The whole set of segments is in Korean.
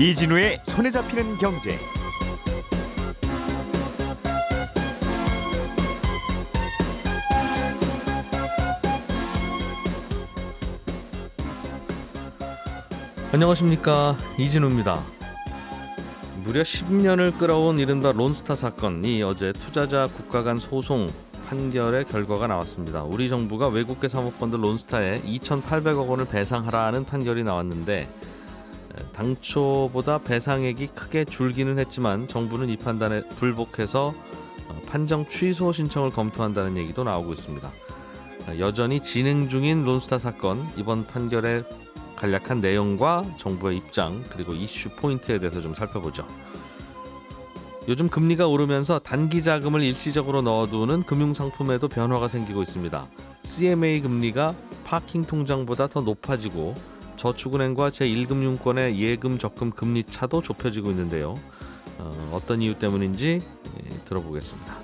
이진우의 손에 잡히는 경제. 안녕하십니까 이진우입니다. 무려 10년을 끌어온 이른바 론스타 사건이 어제 투자자 국가 간 소송 판결의 결과가 나왔습니다. 우리 정부가 외국계 사모펀드 론스타에 2,800억 원을 배상하라는 판결이 나왔는데 당초보다 배상액이 크게 줄기는 했지만 정부는 이 판단에 불복해서 어, 판정 취소 신청을 검토한다는 얘기도 나오고 있습니다. 여전히 진행 중인 론스타 사건 이번 판결의 간략한 내용과 정부의 입장 그리고 이슈 포인트에 대해서 좀 살펴보죠. 요즘 금리가 오르면서 단기 자금을 일시적으로 넣어두는 금융 상품에도 변화가 생기고 있습니다. CMA 금리가 파킹 통장보다 더 높아지고 저축은행과 제1금융권의 예금 적금 금리 차도 좁혀지고 있는데요. 어, 떤 이유 때문인지 예, 들어보겠습니다.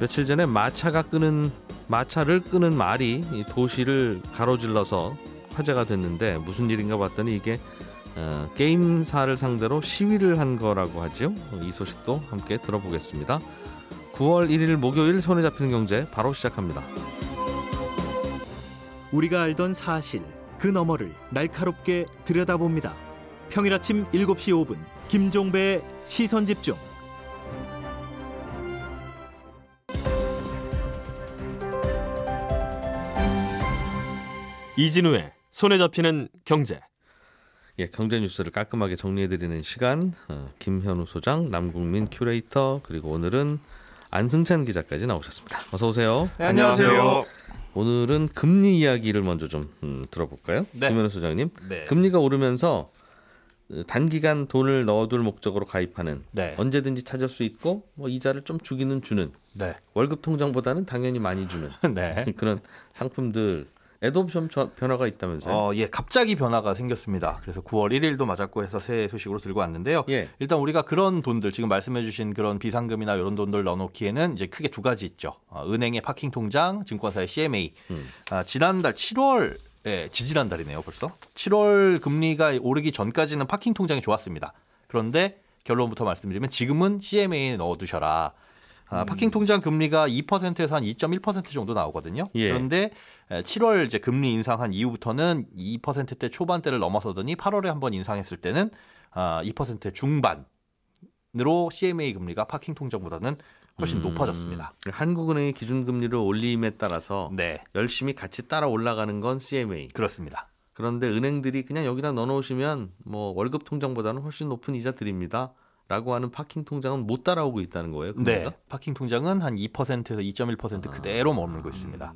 며칠 전에 마차가 끄는 마차를 끄는 말이 도시를 가로질러서 화제가 됐는데 무슨 일인가 봤더니 이게 어, 게임사를 상대로 시위를 한 거라고 하죠. 이 소식도 함께 들어보겠습니다. 9월 1일 목요일 손에 잡히는 경제 바로 시작합니다. 우리가 알던 사실 그 너머를 날카롭게 들여다봅니다. 평일 아침 7시 5분 김종배의 시선 집중. 이진우의 손에 잡히는 경제. 예, 경제 뉴스를 깔끔하게 정리해드리는 시간. 어, 김현우 소장, 남국민 큐레이터 그리고 오늘은 안승찬 기자까지 나오셨습니다. 어서 오세요. 네, 안녕하세요. 오늘은 금리 이야기를 먼저 좀 음, 들어볼까요? 네. 김현우 소장님. 네. 금리가 오르면서 어, 단기간 돈을 넣어둘 목적으로 가입하는 네. 언제든지 찾을 수 있고 뭐 이자를 좀 주기는 주는 네. 월급 통장보다는 당연히 많이 주는 네. 그런 상품들 저- 변화가 있다면서요? 어, 예, 갑자기 변화가 생겼습니다. 그래서 9월 1일도 맞았고 해서 새 소식으로 들고 왔는데요. 예. 일단 우리가 그런 돈들 지금 말씀해주신 그런 비상금이나 이런 돈들 넣어놓기에는 이제 크게 두 가지 있죠. 어, 은행의 파킹 통장, 증권사의 CMA. 음. 아, 지난달 7월 예, 지지난달이네요, 벌써. 7월 금리가 오르기 전까지는 파킹 통장이 좋았습니다. 그런데 결론부터 말씀드리면 지금은 CMA에 넣어두셔라. 음. 아, 파킹 통장 금리가 2%에서 한 2.1% 정도 나오거든요. 예. 그런데 7월 이제 금리 인상한 이후부터는 2%대 초반대를 넘어서더니 8월에 한번 인상했을 때는 아, 2% 중반으로 CMA 금리가 파킹 통장보다는 훨씬 음, 높아졌습니다. 한국은행의 기준금리를 올림에 따라서 네, 열심히 같이 따라 올라가는 건 CMA. 그렇습니다. 그런데 은행들이 그냥 여기다 넣어놓으시면 뭐 월급 통장보다는 훨씬 높은 이자 드립니다. 라고 하는 파킹 통장은 못 따라오고 있다는 거예요. 금리가? 네, 파킹 통장은 한 2%에서 2.1% 그대로 머물고 있습니다.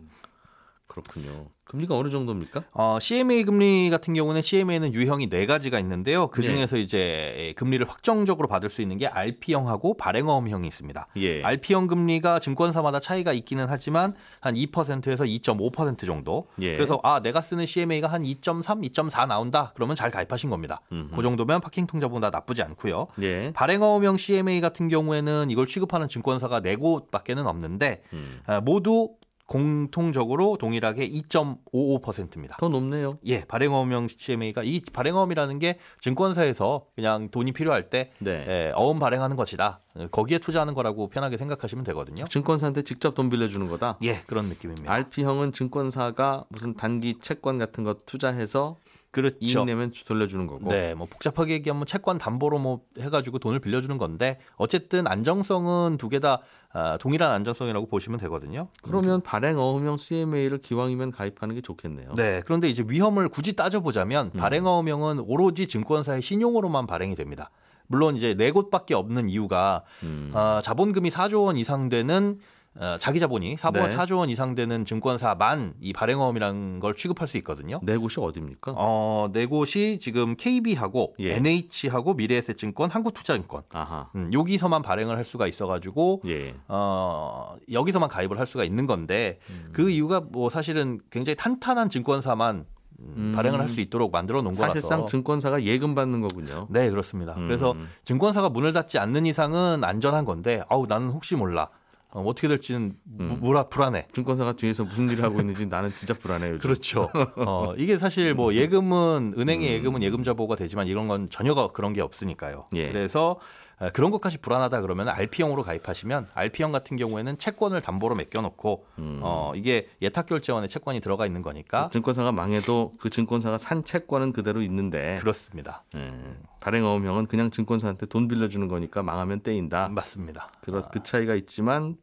그렇군요. 금리가 어느 정도입니까? 어, CMA 금리 같은 경우는 CMA는 유형이 네 가지가 있는데요. 그 네. 중에서 이제 금리를 확정적으로 받을 수 있는 게 RP형하고 발행어음형이 있습니다. 예. RP형 금리가 증권사마다 차이가 있기는 하지만 한 2%에서 2.5% 정도. 예. 그래서 아 내가 쓰는 CMA가 한 2.3, 2.4 나온다. 그러면 잘 가입하신 겁니다. 음흠. 그 정도면 파킹 통장보다 나쁘지 않고요. 예. 발행어음형 CMA 같은 경우에는 이걸 취급하는 증권사가 네 곳밖에는 없는데 음. 아, 모두 공통적으로 동일하게 2.55%입니다. 더 높네요. 예, 발행어음형 CMA가 이 발행어음이라는 게 증권사에서 그냥 돈이 필요할 때 네. 예, 어음 발행하는 것이다. 거기에 투자하는 거라고 편하게 생각하시면 되거든요. 증권사한테 직접 돈 빌려주는 거다. 예, 그런 느낌입니다. RP형은 증권사가 무슨 단기 채권 같은 거 투자해서 그렇죠. 이익 내면 돌려주는 거고. 네, 뭐 복잡하게 얘기하면 채권 담보로 뭐 해가지고 돈을 빌려주는 건데 어쨌든 안정성은 두 개 다 아, 동일한 안정성이라고 보시면 되거든요. 그러면 발행 어음형 CMA를 기왕이면 가입하는 게 좋겠네요. 네, 그런데 이제 위험을 굳이 따져보자면 음. 발행 어음형은 오로지 증권사의 신용으로만 발행이 됩니다. 물론 이제 네 곳밖에 없는 이유가 음. 어, 자본금이 4조 원 이상 되는 어, 자기 자본이 4조, 네. 4조 원 이상 되는 증권사만 이 발행어음이라는 걸 취급할 수 있거든요. 네 곳이 어디입니까? 어, 네 곳이 지금 KB하고 예. NH하고 미래에셋증권, 한국투자증권 아하. 음, 여기서만 발행을 할 수가 있어가지고 예. 어, 여기서만 가입을 할 수가 있는 건데 음. 그 이유가 뭐 사실은 굉장히 탄탄한 증권사만 음, 음. 발행을 할 수 있도록 만들어 놓은 거라서 사실상 증권사가 예금 받는 거군요. 네 그렇습니다. 음. 그래서 증권사가 문을 닫지 않는 이상은 안전한 건데 아우 나는 혹시 몰라 어, 어떻게 될지는 음. 무- 무라 불안해. 증권사가 뒤에서 무슨 일을 하고 있는지 나는 진짜 불안해요. 그렇죠. 어, 이게 사실 뭐 예금은 은행의 음. 예금은 예금자 보호가 되지만 이런 건 전혀 그런 게 없으니까요. 예. 그래서 어, 그런 것까지 불안하다 그러면 RP형으로 가입하시면 RP형 같은 경우에는 채권을 담보로 맡겨놓고 음. 어, 이게 예탁결제원에 채권이 들어가 있는 거니까 증권사가 망해도 그 증권사가 산 채권은 그대로 있는데 그렇습니다. 예, 발행어음형은 그냥 증권사한테 돈 빌려주는 거니까 망하면 떼인다. 맞습니다. 그그 차이가 있지만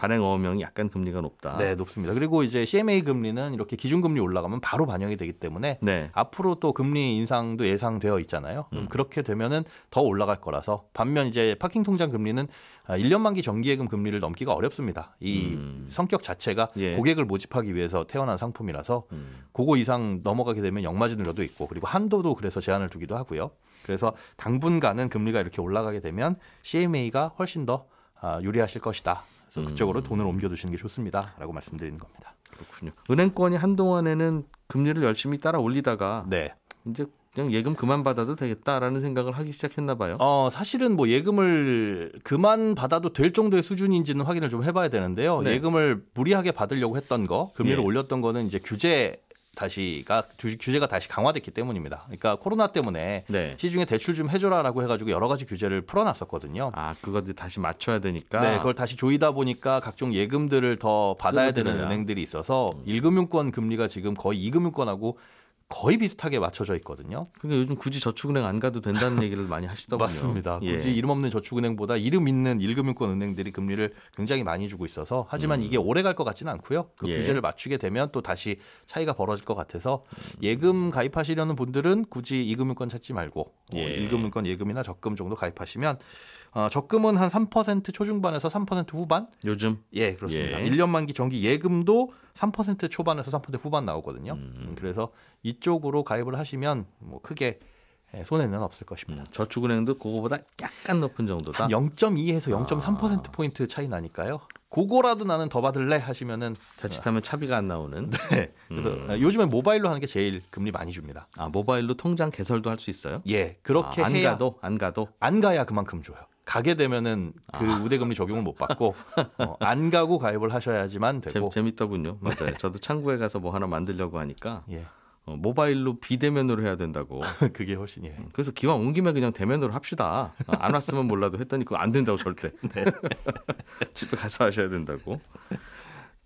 발행어음형이 약간 금리가 높다. 네, 높습니다. 그리고 이제 CMA 금리는 이렇게 기준 금리 올라가면 바로 반영이 되기 때문에 네. 앞으로 또 금리 인상도 예상되어 있잖아요. 그럼 그렇게 되면은 더 올라갈 거라서 반면 이제 파킹 통장 금리는 1년 만기 정기예금 금리를 넘기가 어렵습니다. 이 음. 성격 자체가 예. 고객을 모집하기 위해서 태어난 상품이라서 음. 그거 이상 넘어가게 되면 영마진으로도 있고 그리고 한도도 그래서 제한을 두기도 하고요. 그래서 당분간은 금리가 이렇게 올라가게 되면 CMA가 훨씬 더 아, 유리하실 것이다. 그래서 음. 그쪽으로 돈을 옮겨두시는 게 좋습니다라고 말씀드리는 겁니다. 그렇군요. 은행권이 한동안에는 금리를 열심히 따라 올리다가 네. 이제 그냥 예금 그만 받아도 되겠다라는 생각을 하기 시작했나 봐요. 어, 사실은 뭐 예금을 그만 받아도 될 정도의 수준인지는 확인을 좀 해봐야 되는데요. 네. 예금을 무리하게 받으려고 했던 거, 금리를 예. 올렸던 거는 이제 규제 다시가 규- 규제가 다시 강화됐기 때문입니다. 그러니까 코로나 때문에 네. 시중에 대출 좀 해줘라라고 해가지고 여러 가지 규제를 풀어놨었거든요. 아, 그거 다시 맞춰야 되니까. 네, 그걸 다시 조이다 보니까 각종 예금들을 더 받아야 되는. 은행들이 있어서 1금융권 금리가 지금 거의 2금융권하고 거의 비슷하게 맞춰져 있거든요. 그러니까 요즘 굳이 저축은행 안 가도 된다는 얘기를 많이 하시더군요. 맞습니다. 예. 굳이 이름 없는 저축은행보다 이름 있는 1금융권 은행들이 금리를 굉장히 많이 주고 있어서 하지만 이게 오래 갈 것 같지는 않고요. 그 음. 예. 규제를 맞추게 되면 또 다시 차이가 벌어질 것 같아서 예금 가입하시려는 분들은 굳이 2금융권 찾지 말고 어, 예. 1금융권 예금이나 적금 정도 가입하시면 어, 적금은 한 3% 초중반에서 3% 후반? 요즘 예, 그렇습니다. 예. 1년 만기 정기 예금도 3% 초반에서 3% 후반 나오거든요. 음, 그래서 이쪽으로 가입을 하시면 뭐 크게 예, 손해는 없을 것입니다. 음, 저축은행도 그거보다 약간 높은 정도다. 0.2에서 0.3% 포인트 차이 나니까요. 그거라도 나는 더 받을래 하시면은 자칫하면 차비가 안 나오는. 네. 그래서 음. 요즘에 모바일로 하는 게 제일 금리 많이 줍니다. 아 모바일로 통장 개설도 할 수 있어요? 예, 그렇게 아, 안 해야 가도 안 가도. 안 가야 그만큼 줘요. 가게 되면은 그 아. 우대금리 적용을 못 받고 어, 안 가고 가입을 하셔야지만 재, 되고. 재밌더군요. 맞아요. 저도 창구에 가서 뭐 하나 만들려고 하니까 예, 어, 모바일로 비대면으로 해야 된다고. 그게 훨씬 예. 그래서 기왕 온 김에 그냥 대면으로 합시다. 어, 안 왔으면 몰라도 했더니 그거 안 된다고 절대. 네. 집에 가서 하셔야 된다고.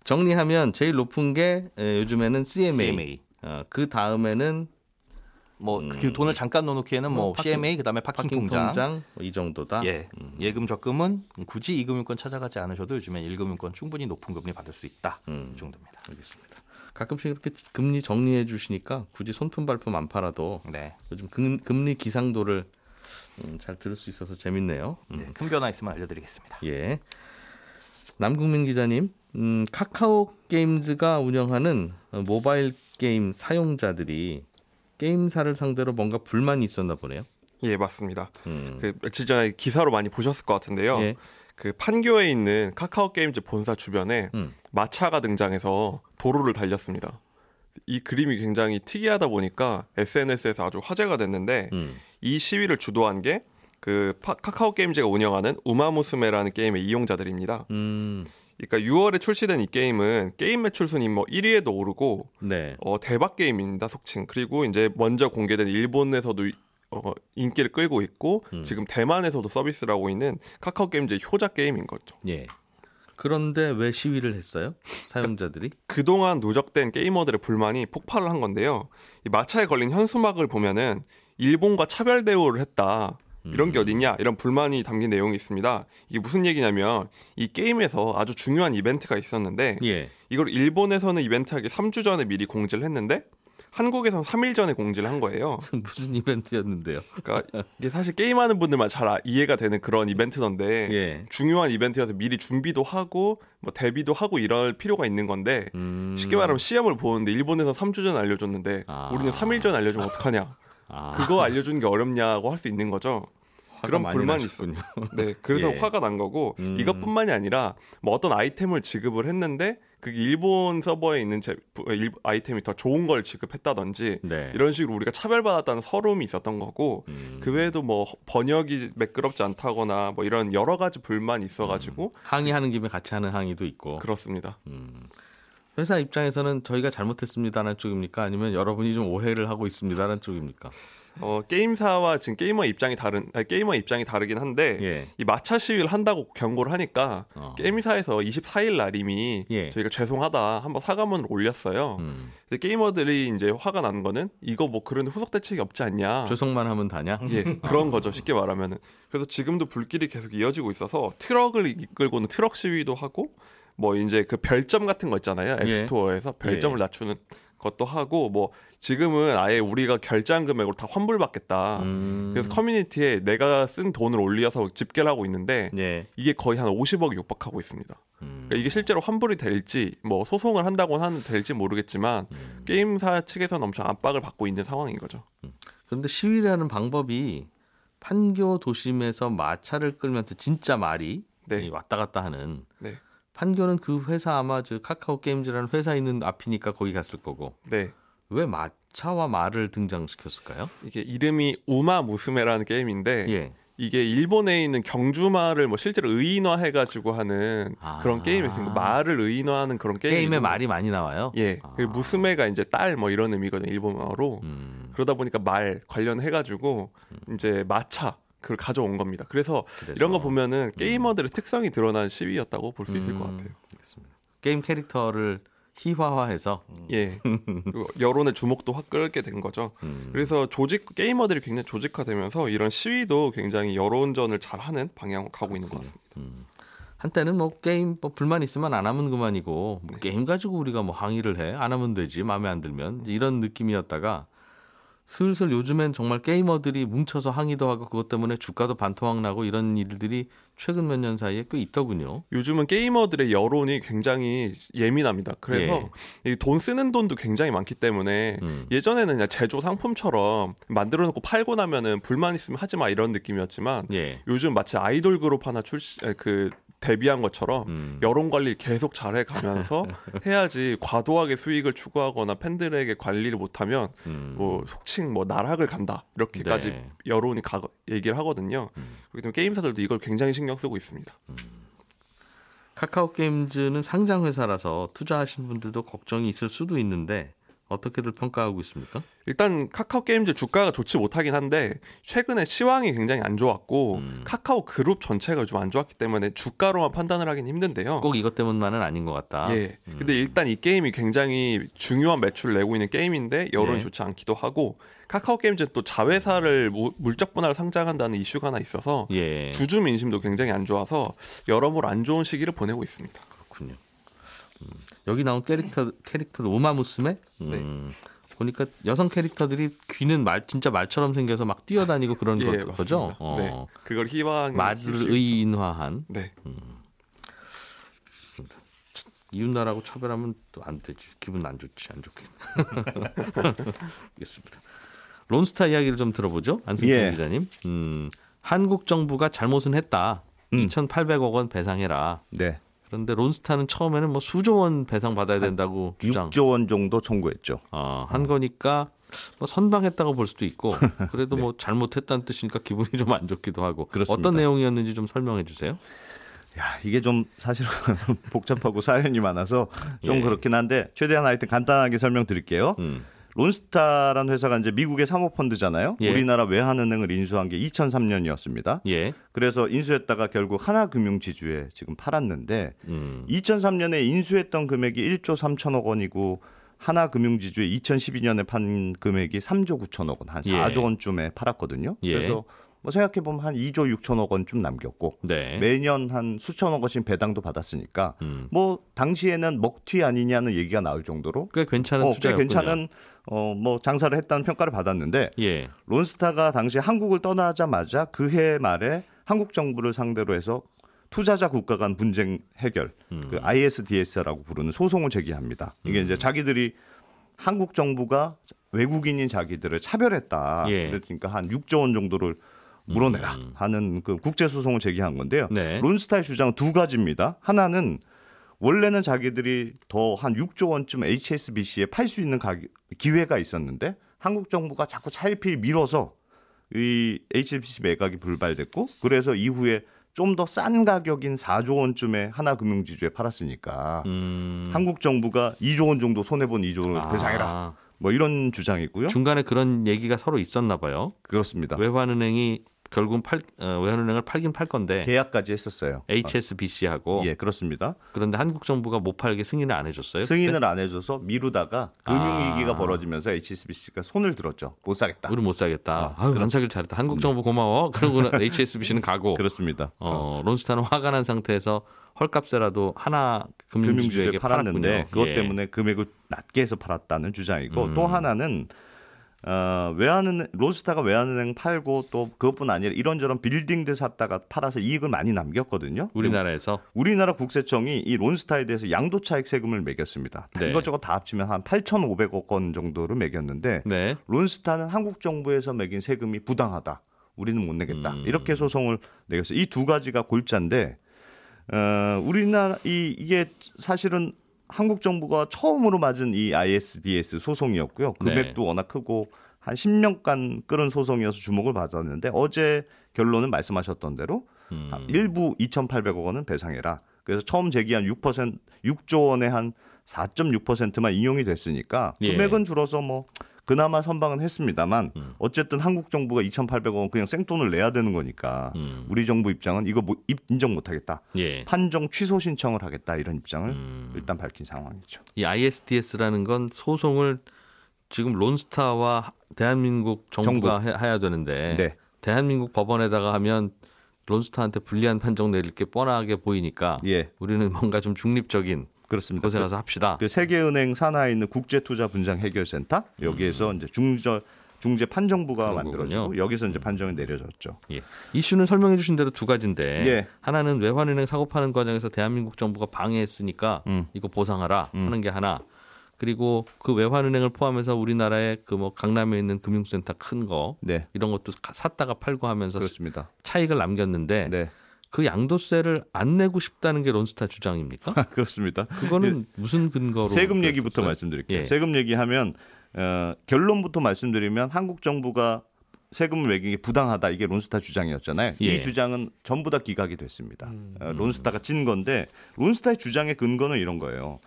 정리하면 제일 높은 게 에, 요즘에는 CMA. CMA. 어, 그 다음에는 뭐그 돈을 잠깐 넣어놓기에는 뭐, 뭐 파킹- CMA 그다음에 파킹, 파킹 통장. 통장 뭐 이 정도다. 예, 예금 적금은 굳이 2금융권 찾아가지 않으셔도 요즘엔 1금융권 충분히 높은 금리 받을 수 있다. 음. 이 정도입니다. 알겠습니다. 가끔씩 이렇게 금리 정리해 주시니까 굳이 손품 발품 안 팔아도 네. 요즘 금, 금리 기상도를 음, 잘 들을 수 있어서 재밌네요. 음, 네, 큰 변화 있으면 알려드리겠습니다. 예. 남국민 기자님, 음, 카카오 게임즈가 운영하는 어, 모바일 게임 사용자들이 게임사를 상대로 뭔가 불만이 있었나 보네요. 예, 맞습니다. 음, 그 며칠 전에 기사로 많이 보셨을 것 같은데요. 예. 그 판교에 있는 카카오 게임즈 본사 주변에 음. 마차가 등장해서 도로를 달렸습니다. 이 그림이 굉장히 특이하다 보니까 SNS에서 아주 화제가 됐는데 음, 이 시위를 주도한 게 그 카카오 게임즈가 운영하는 우마무스메라는 게임의 이용자들입니다. 음, 그러니까 6월에 출시된 이 게임은 게임 매출 순위 뭐 1위에도 오르고 네. 어, 대박 게임입니다, 속칭. 그리고 이제 먼저 공개된 일본에서도 어, 인기를 끌고 있고 음. 지금 대만에서도 서비스를 하고 있는 카카오 게임즈의 효자 게임인 거죠. 예. 그런데 왜 시위를 했어요? 사용자들이? 그동안 누적된 게이머들의 불만이 폭발을 한 건데요. 이 마차에 걸린 현수막을 보면은 일본과 차별 대우를 했다. 이런 게 음. 어딨냐 이런 불만이 담긴 내용이 있습니다. 이게 무슨 얘기냐면 이 게임에서 아주 중요한 이벤트가 있었는데 예. 이걸 일본에서는 이벤트하기 3주 전에 미리 공지를 했는데 한국에서는 3일 전에 공지를 한 거예요. 무슨 이벤트였는데요? 그러니까 이게 사실 게임하는 분들만 잘 아- 이해가 되는 그런 이벤트던데 예. 중요한 이벤트여서 미리 준비도 하고 뭐 대비도 하고 이럴 필요가 있는 건데 음. 쉽게 말하면 시험을 보는데 일본에서 3주 전에 알려줬는데 아. 우리는 3일 전에 알려주면 어떡하냐 아, 그거 알려주는 게 어렵냐고 할 수 있는 거죠 그런 불만이 나셨군요. 네, 그래서 예. 화가 난 거고 음. 이것뿐만이 아니라 뭐 어떤 아이템을 지급을 했는데 그게 일본 서버에 있는 제, 부- 일- 아이템이 더 좋은 걸 지급했다든지 네. 이런 식으로 우리가 차별받았다는 서름이 있었던 거고 음. 그 외에도 뭐 번역이 매끄럽지 않다거나 뭐 이런 여러 가지 불만이 있어가지고 항의하는 김에 같이 하는 항의도 있고. 그렇습니다. 회사 입장에서는 저희가 잘못했습니다라는 쪽입니까? 아니면 여러분이 좀 오해를 하고 있습니다라는 쪽입니까? 어, 게임사와 지금 게이머 입장이 다른 아니, 게이머 입장이 다르긴 한데 예. 이 마차 시위를 한다고 경고를 하니까 어. 게임사에서 24일 날 이미 예. 저희가 죄송하다 한번 사과문을 올렸어요. 음. 게이머들이 이제 화가 나는 거는 이거 뭐 그런 후속 대책이 없지 않냐. 죄송만 하면 다냐? 예, 그런 거죠. 쉽게 말하면은. 그래서 지금도 불길이 계속 이어지고 있어서 트럭을 이끌고 는 트럭 시위도 하고 뭐 이제 그 별점 같은 거 있잖아요. 예. 앱스토어에서 별점을 예. 낮추는 것도 하고 뭐 지금은 아예 우리가 결제한 금액으로 다 환불받겠다. 음. 그래서 커뮤니티에 내가 쓴 돈을 올려서 집계를 하고 있는데 예. 이게 거의 한 50억이 육박하고 있습니다. 음. 그러니까 이게 실제로 환불이 될지 뭐 소송을 한다고 하는 될지 모르겠지만 음. 게임사 측에서는 엄청 압박을 받고 있는 상황인 거죠. 그런데 시위라는 방법이 판교 도심에서 마차를 끌면서 진짜 말이 네. 이 왔다 갔다 하는 네. 판교는 그 회사 아마 저 카카오 게임즈라는 회사 있는 앞이니까 거기 갔을 거고 네. 왜 마차와 말을 등장시켰을까요? 이게 이름이 우마 무스메라는 게임인데 예. 이게 일본에 있는 경주말을 뭐 실제로 의인화해 가지고 하는 아. 그런 게임이 있으니까 말을 의인화하는 그런 게임. 게임에 말이 많이 나와요. 예. 아. 그리고 무스메가 이제 딸 뭐 이런 의미거든요 일본어로. 음, 그러다 보니까 말 관련해 가지고 이제 마차 그걸 가져온 겁니다. 그래서 그래서. 이런 거 보면은 게이머들의 특성이 드러난 시위였다고 볼 수 있을 것 음, 같아요. 알겠습니다. 게임 캐릭터를 희화화해서 예. 그리고 여론의 주목도 확 끌게 된 거죠. 음, 그래서 조직 게이머들이 굉장히 조직화되면서 이런 시위도 굉장히 여론전을 잘하는 방향으로 가고 있는 것 같습니다. 한때는 뭐 게임 뭐 불만 있으면 안 하면 그만이고 네. 뭐 게임 가지고 우리가 뭐 항의를 해 안 하면 되지 마음에 안 들면 이런 느낌이었다가 슬슬 요즘엔 정말 게이머들이 뭉쳐서 항의도 하고 그것 때문에 주가도 반토막 나고 이런 일들이 최근 몇 년 사이에 꽤 있더군요. 요즘은 게이머들의 여론이 굉장히 예민합니다. 그래서 이돈 쓰는 돈도 굉장히 많기 때문에 예. 음. 예전에는 그냥 제조 상품처럼 만들어 놓고 팔고 나면은 불만 있으면 하지 마 이런 느낌이었지만 예. 요즘 마치 아이돌 그룹 하나 출시 에, 그 데뷔한 것처럼 음. 여론 관리를 계속 잘해 가면서 해야지 과도하게 수익을 추구하거나 팬들에게 관리를 못하면 음. 뭐 속칭 뭐 나락을 간다 이렇게까지 네. 음. 여론이 가, 얘기를 하거든요. 그렇기 때문에 게임사들도 이걸 굉장히 신경 쓰고 있습니다. 카카오 게임즈는 상장 회사라서 투자하신 분들도 걱정이 있을 수도 있는데 어떻게들 평가하고 있습니까? 일단 카카오 게임즈 주가가 좋지 못하긴 한데 최근에 시황이 굉장히 안 좋았고 음. 카카오 그룹 전체가 좀 안 좋았기 때문에 주가로만 판단을 하긴 힘든데요. 꼭 이것 때문만은 아닌 것 같다. 예. 근데 일단 이 게임이 굉장히 중요한 매출을 내고 있는 게임인데 여론이 예. 좋지 않기도 하고 카카오 게임즈는 또 자회사를 무- 물적 분할을 상장한다는 이슈가 하나 있어서 예. 주주 민심도 굉장히 안 좋아서 여러모로 안 좋은 시기를 보내고 있습니다. 그렇군요. 음, 여기 나온 캐릭터 캐릭터도 오마무스메 음, 보니까 여성 캐릭터들이 귀는 말 진짜 말처럼 생겨서 막 뛰어다니고 그런 예, 거, 맞습니다. 거죠. 어, 네. 그걸 희망 말을 의인화한 네. 이웃나라하고 차별하면 또 안 되지. 기분 안 좋지. 안 좋게. 알겠습니다. 론스타 이야기를 좀 들어보죠. 안승찬 예. 기자님. 음, 한국 정부가 잘못은 했다. 음. 2,800억 원 배상해라. 네. 그런데 론스타는 처음에는 뭐 수조 원 배상 받아야 된다고 주장. 6조 원 정도 청구했죠. 어, 한 거니까 뭐 선방했다고 볼 수도 있고 그래도 뭐 잘못했다는 뜻이니까 기분이 좀 안 좋기도 하고 그렇습니다. 어떤 내용이었는지 좀 설명해 주세요. 야, 이게 좀 사실은 복잡하고 사연이 많아서 좀 예. 그렇긴 한데 최대한 하여튼 간단하게 설명드릴게요. 음. 론스타라는 회사가 이제 미국의 사모펀드잖아요. 예. 우리나라 외환은행을 인수한 게 2003년이었습니다. 예. 그래서 인수했다가 결국 하나금융지주에 지금 팔았는데 음. 2003년에 인수했던 금액이 1조 3천억 원이고 하나금융지주에 2012년에 판 금액이 3조 9천억 원, 한 예. 4조 원쯤에 팔았거든요. 예. 그래서 뭐 생각해 보면 한 2조 6천억 원쯤 남겼고 네. 매년 한 수천억 원씩 배당도 받았으니까 음. 뭐 당시에는 먹튀 아니냐는 얘기가 나올 정도로 꽤 괜찮은 어, 꽤 투자였군요. 괜찮은 어 뭐 장사를 했다는 평가를 받았는데 예. 론스타가 당시 한국을 떠나자마자 그해 말에 한국 정부를 상대로 해서 투자자 국가 간 분쟁 해결 음. 그 ISDS라고 부르는 소송을 제기합니다. 이게 이제 자기들이 한국 정부가 외국인인 자기들을 차별했다. 예. 그러니까 한 6조 원 정도를 물어내라 음. 하는 그 국제 소송을 제기한 건데요. 네. 론스타의 주장은 두 가지입니다. 하나는 원래는 자기들이 더 한 6조 원쯤 HSBC에 팔 수 있는 기회가 있었는데 한국 정부가 자꾸 차일피일 밀어서 이 HSBC 매각이 불발됐고 그래서 이후에 좀 더 싼 가격인 4조 원쯤에 하나금융지주에 팔았으니까 음. 한국 정부가 2조 원 정도 손해 본 2조를 아, 배상해라. 뭐 이런 주장이고요. 중간에 그런 얘기가 서로 있었나 봐요. 그렇습니다. 외환은행이 결국 팔 어, 외환은행을 팔긴 팔 건데 계약까지 했었어요. HSBC하고 예, 그렇습니다. 그런데 한국 정부가 못 팔게 승인을 안 해줬어요. 승인을 안 해줘서 미루다가 금융위기가 아. 벌어지면서 HSBC가 손을 들었죠. 못 사겠다. 우리 못 사겠다. 아, 아유, 안 사길 잘했다. 한국 정부 고마워. 그러고 HSBC는 가고 그렇습니다. 어, 론스타는 화가 난 상태에서 헐값에라도 하나 금융주주에 팔았는데 팔았군요. 그것 예. 때문에 금액을 낮게 해서 팔았다는 주장이고 음. 또 하나는 어, 외환은 로스타가 외환은행 팔고 또 그것뿐 아니라 이런저런 빌딩들 샀다가 팔아서 이익을 많이 남겼거든요. 우리나라에서 우리나라 국세청이 이 론스타에 대해서 양도차익 세금을 매겼습니다. 네. 이것저것 다 합치면 한 8,500억 원 정도를 매겼는데 네. 론스타는 한국 정부에서 매긴 세금이 부당하다. 우리는 못 내겠다. 음. 이렇게 소송을 내겠어요. 이 두 가지가 골자인데 어, 우리나라 이 이게 사실은 한국 정부가 처음으로 맞은 이 ISDS 소송이었고요. 금액도 네. 워낙 크고 한 10년간 끌은 소송이어서 주목을 받았는데 어제 결론은 말씀하셨던 대로 음. 일부 2,800억 원은 배상해라. 그래서 처음 제기한 6% 6조 원의 한 4.6%만 인용이 됐으니까 예. 금액은 줄어서 뭐 그나마 선방은 했습니다만 음. 어쨌든 한국 정부가 2,800억 원 그냥 생돈을 내야 되는 거니까 음. 우리 정부 입장은 이거 뭐 입- 인정 못 하겠다. 예. 판정 취소 신청을 하겠다 이런 입장을 음. 일단 밝힌 상황이죠. 이 ISDS라는 건 소송을 지금 론스타와 대한민국 정부가 해, 해야 되는데 네. 대한민국 법원에다가 하면 론스타한테 불리한 판정 내릴 게 뻔하게 보이니까 예, 우리는 뭔가 좀 중립적인 그렇습니다. 곳에 가서 합시다. 그 세계은행 산하에 있는 국제투자 분쟁 해결센터 여기에서 이제 중저 중재 판정부가 음. 만들어지고 여기서 이제 판정이 내려졌죠. 예. 이슈는 설명해 주신 대로 두 가지인데 예. 하나는 외환은행 사고 파는 과정에서 대한민국 정부가 방해했으니까 음. 이거 보상하라 음. 하는 게 하나. 그리고 그 외환은행을 포함해서 우리나라의 그 뭐 강남에 있는 금융센터 큰 거 네, 이런 것도 가- 샀다가 팔고 하면서 그렇습니다. 차익을 남겼는데 네, 그 양도세를 안 내고 싶다는 게 론스타 주장입니까? 그렇습니다. 그거는 무슨 근거로 세금 얘기부터 그랬었어요? 말씀드릴게요. 예. 세금 얘기하면 어, 결론부터 말씀드리면 한국 정부가 세금을 매긴 게 부당하다 이게 론스타 주장이었잖아요. 예. 이 주장은 전부 다 기각이 됐습니다. 어, 론스타가 찐 건데 론스타의 주장의 근거는 이런 거예요.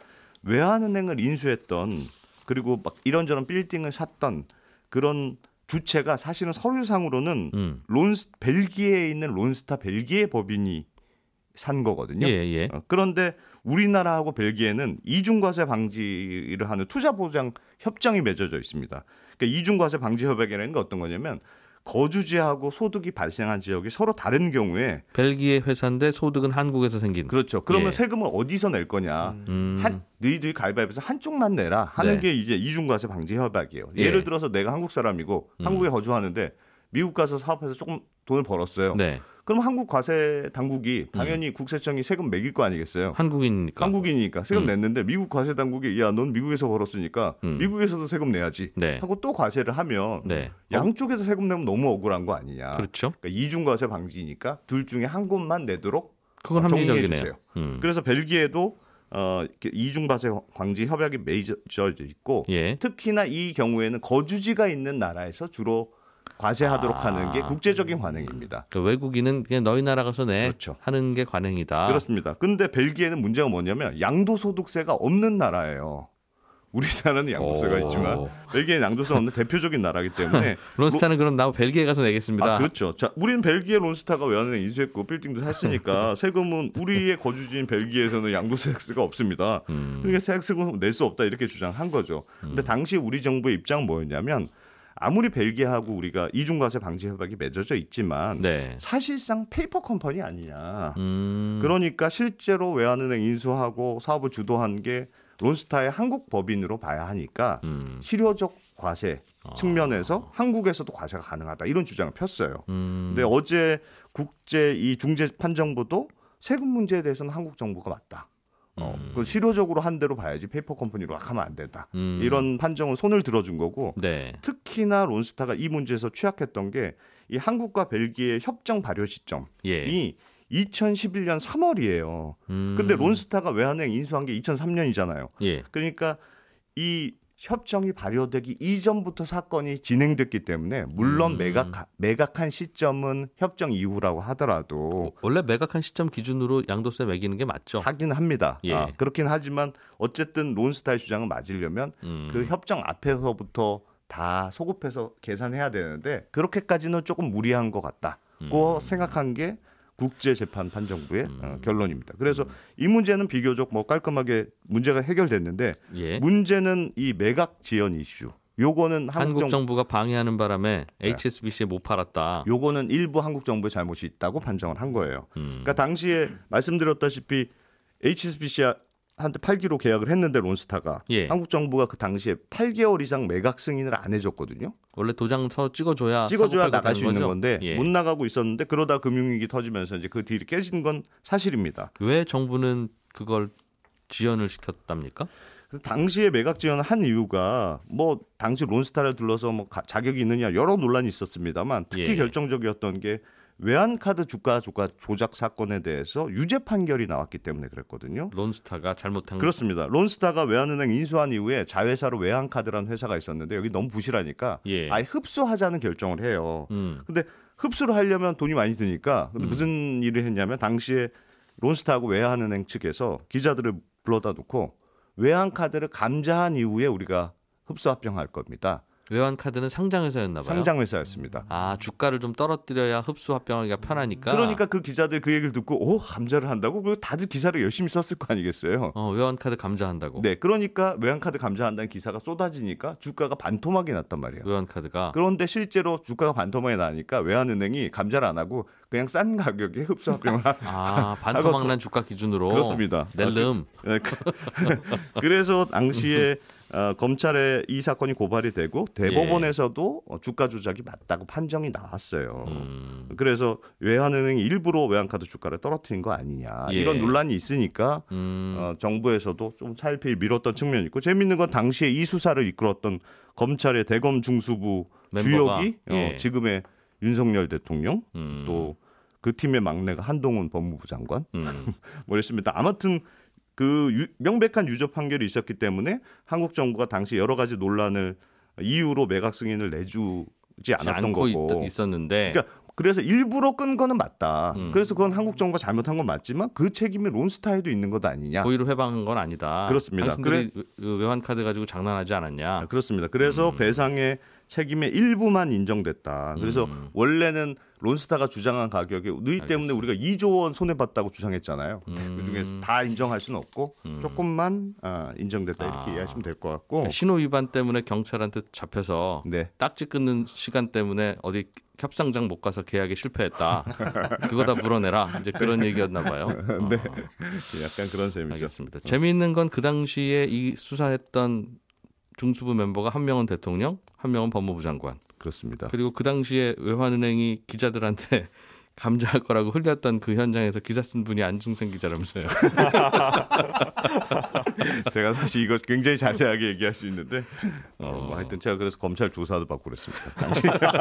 외환은행을 인수했던 그리고 막 이런저런 빌딩을 샀던 그런 주체가 사실은 서류상으로는 음. 론스 벨기에에 있는 론스타 벨기에 법인이 산 거거든요. 예, 예. 어, 그런데 우리나라하고 벨기에는 이중과세 방지를 하는 투자 보장 협정이 맺어져 있습니다. 그러니까 이중과세 방지 협약이라는 게 어떤 거냐면 거주지하고 소득이 발생한 지역이 서로 다른 경우에 벨기에 회사인데 소득은 한국에서 생긴. 그렇죠. 그러면 예. 세금을 어디서 낼 거냐? 음. 한 너희들이 가위바위보에서 한쪽만 내라 하는 네. 게 이제 이중과세 방지 협약이에요. 예. 예를 들어서 내가 한국 사람이고 음. 한국에 거주하는데 미국 가서 사업해서 조금 돈을 벌었어요. 네. 그럼 한국 과세 당국이 당연히 국세청이 세금 매길 거 아니겠어요? 한국인이니까. 한국이니까 세금 음. 냈는데 미국 과세 당국이 야 넌 미국에서 벌었으니까 음. 미국에서도 세금 내야지 네. 하고 또 과세를 하면 네. 양쪽에서 세금 내면 너무 억울한 거 아니냐. 그렇죠. 그러니까 이중 과세 방지니까 둘 중에 한 곳만 내도록 그건 합리적이네요. 음. 그래서 벨기에도 어, 이중과세 방지 협약이 맺어져 있고 예. 특히나 이 경우에는 거주지가 있는 나라에서 주로 과세하도록 아. 하는 게 국제적인 관행입니다. 그 외국인은 그냥 너희 나라 가서 내 그렇죠. 하는 게 관행이다. 그렇습니다. 근데 벨기에는 문제가 뭐냐면 양도소득세가 없는 나라예요. 우리나라는 양도세가 오. 있지만 벨기에는 양도세 없는 대표적인 나라기 때문에 론스타는 그럼 나 벨기에 가서 내겠습니다. 아, 그렇죠. 자, 우리는 벨기에 론스타가 외환은행 인수했고 빌딩도 샀으니까 세금은 우리의 거주지인 벨기에에서는 양도세가 없습니다. 음. 그러니까 세금은 낼 수 없다 이렇게 주장한 거죠. 근데 당시 우리 정부의 입장은 뭐였냐면 아무리 벨기에하고 우리가 이중과세 방지 협약이 맺어져 있지만 네. 사실상 페이퍼 컴퍼니 아니냐. 음. 그러니까 실제로 외환은행 인수하고 사업을 주도한 게 론스타의 한국 법인으로 봐야 하니까 음. 실효적 과세 측면에서 한국에서도 과세가 가능하다 이런 주장을 폈어요. 음. 근데 어제 국제 이 중재 판정부도 세금 문제에 대해서는 한국 정부가 맞다. 어, 음. 그 실효적으로 한 대로 봐야지 페이퍼 컴퍼니로 막 하면 안 된다. 음. 이런 판정은 손을 들어준 거고 네. 특히나 론스타가 이 문제에서 취약했던 게 이 한국과 벨기에 협정 발효 시점이 예. 2011년 3월이에요. 음. 근데 론스타가 외환은행 인수한 게 2003년이잖아요. 예. 그러니까 이 협정이 발효되기 이전부터 사건이 진행됐기 때문에 물론 음. 매각 매각한 시점은 협정 이후라고 하더라도 원래 매각한 시점 기준으로 양도세 매기는 게 맞죠. 하긴 합니다. 예. 아, 그렇긴 하지만 어쨌든 론스타의 주장은 맞으려면 음. 그 협정 앞에서부터 다 소급해서 계산해야 되는데 그렇게까지는 조금 무리한 것 같다고 음. 생각한 게 국제재판 판정부의 어, 결론입니다. 그래서 이 문제는 비교적 뭐 깔끔하게 문제가 해결됐는데 예. 문제는 이 매각 지연 이슈. 요거는 한국 한국 정 정부가 방해하는 바람에 HSBC에 못 팔았다. 요거는 일부 한국 정부의 잘못이 있다고 판정을 한 거예요. 음. 그러니까 당시에 말씀드렸다시피 HSBC 한테 팔기로 계약을 했는데 론스타가 예. 한국 정부가 그 당시에 8개월 이상 매각 승인을 안 해줬거든요. 원래 도장 서로 찍어줘야 찍어줘야 나갈 수 있는 거죠? 건데 예. 못 나가고 있었는데 그러다 금융위기 터지면서 이제 그 딜이 깨진 건 사실입니다. 왜 정부는 그걸 지연을 시켰답니까? 그래서 당시에 매각 지원을 한 이유가 뭐 당시 론스타를 둘러서 뭐 가- 자격이 있느냐 여러 논란이 있었습니다만 특히 예. 결정적이었던 게 외환카드 주가 조가 조작 사건에 대해서 유죄 판결이 나왔기 때문에 그랬거든요. 론스타가 잘못한 그렇습니다. 론스타가 외환은행 인수한 이후에 자회사로 외환카드라는 회사가 있었는데 여기 너무 부실하니까 예. 아예 흡수하자는 결정을 해요. 음. 근데 흡수를 하려면 돈이 많이 드니까 근데 음. 무슨 일을 했냐면 당시에 론스타하고 외환은행 측에서 기자들을 불러다 놓고 외환카드를 감자한 이후에 우리가 흡수 합병할 겁니다. 외환 카드는 상장회사였나 봐요. 상장 회사였습니다. 아 주가를 좀 떨어뜨려야 흡수 합병하기가 편하니까. 그러니까 그 기자들 그 얘기를 듣고 오 감자를 한다고 그리고 다들 기사를 열심히 썼을 거 아니겠어요. 어, 외환 카드 감자한다고. 네, 그러니까 외환카드 감자한다는 기사가 쏟아지니까 주가가 반토막이 났단 말이에요. 외환 카드가. 그런데 실제로 주가가 반토막이 나니까 외환은행이 감자를 안 하고 그냥 싼 가격에 흡수 합병을 하, 아 반토막 난 주가 기준으로. 그렇습니다. 낼름. 네, 그- 그래서 당시에 어, 검찰에 이 사건이 고발이 되고 대법원에서도 어, 주가 조작이 맞다고 판정이 나왔어요. 음. 그래서 외환은행이 일부러 외환카드 주가를 떨어뜨린 거 아니냐 예. 이런 논란이 있으니까 음. 어, 정부에서도 좀 차일피일 밀었던 측면이 있고 재밌는 건 당시에 이 수사를 이끌었던 검찰의 대검 중수부 멤버가, 주역이 어, 예. 지금의 윤석열 대통령 음. 또그 팀의 막내가 한동훈 법무부 장관 음. 뭐 이랬습니다. 아무튼 그 유- 명백한 유죄 판결이 있었기 때문에 한국 정부가 당시 여러 가지 논란을 이유로 매각 승인을 내주지 않았던 거고. 있, 있었는데. 그러니까 그래서 일부러 끈 거는 맞다. 음. 그래서 그건 한국 정부가 잘못한 건 맞지만 그 책임이 론스타에도 있는 것 아니냐. 고의로 회방한 건 아니다. 그렇습니다. 당신들이 그 외환 카드 가지고 장난하지 않았냐. 아, 그렇습니다. 그래서 배상의 책임의 일부만 인정됐다. 그래서 음. 원래는 론스타가 주장한 가격에 누이 때문에. 우리가 2조 원 손해 봤다고 주장했잖아요. 음. 그 중에서 다 인정할 수는 없고 음. 조금만 아, 인정됐다 이렇게 아. 이해하시면 될 것 같고. 신호 위반 때문에 경찰한테 잡혀서 네. 딱지 끊는 시간 때문에 어디 협상장 못 가서 계약에 실패했다. 그거 다 물어내라. 이제 그런 얘기였나 봐요. 어, 네. 약간 그런 셈이죠. 알겠습니다. 재미있는 건 그 당시에 이 수사했던 중수부 멤버가 한 명은 대통령, 한 명은 법무부 장관. 그렇습니다. 그리고 그 당시에 외환은행이 기자들한테 감자할 거라고 흘렸던 그 현장에서 기사 쓴 분이 안승생 기자라면서요. 제가 사실 이거 굉장히 자세하게 얘기할 수 있는데 어, 어. 뭐 하여튼 제가 그래서 검찰 조사도 받고 그랬습니다.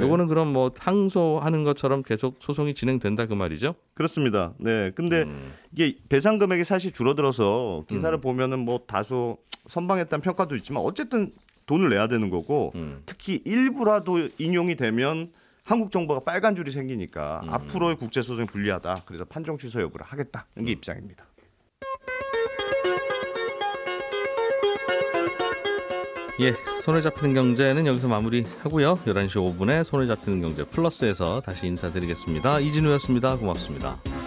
알겠습니다. 요거는 그럼 뭐 항소하는 것처럼 계속 소송이 진행된다 그 말이죠? 그렇습니다. 네. 근데 음. 이게 배상 금액이 사실 줄어들어서 기사를 음. 보면은 뭐 다소 선방했다는 평가도 있지만 어쨌든 돈을 내야 되는 거고 음. 특히 일부라도 인용이 되면 한국 정부가 빨간 줄이 생기니까 음. 앞으로의 국제 소송이 불리하다. 그래서 판정 취소 여부를 하겠다. 음. 이게 입장입니다. 예, 손에 잡히는 경제는 여기서 마무리하고요. 11시 5분에 손에 잡히는 경제 플러스에서 다시 인사드리겠습니다. 이진우였습니다. 고맙습니다.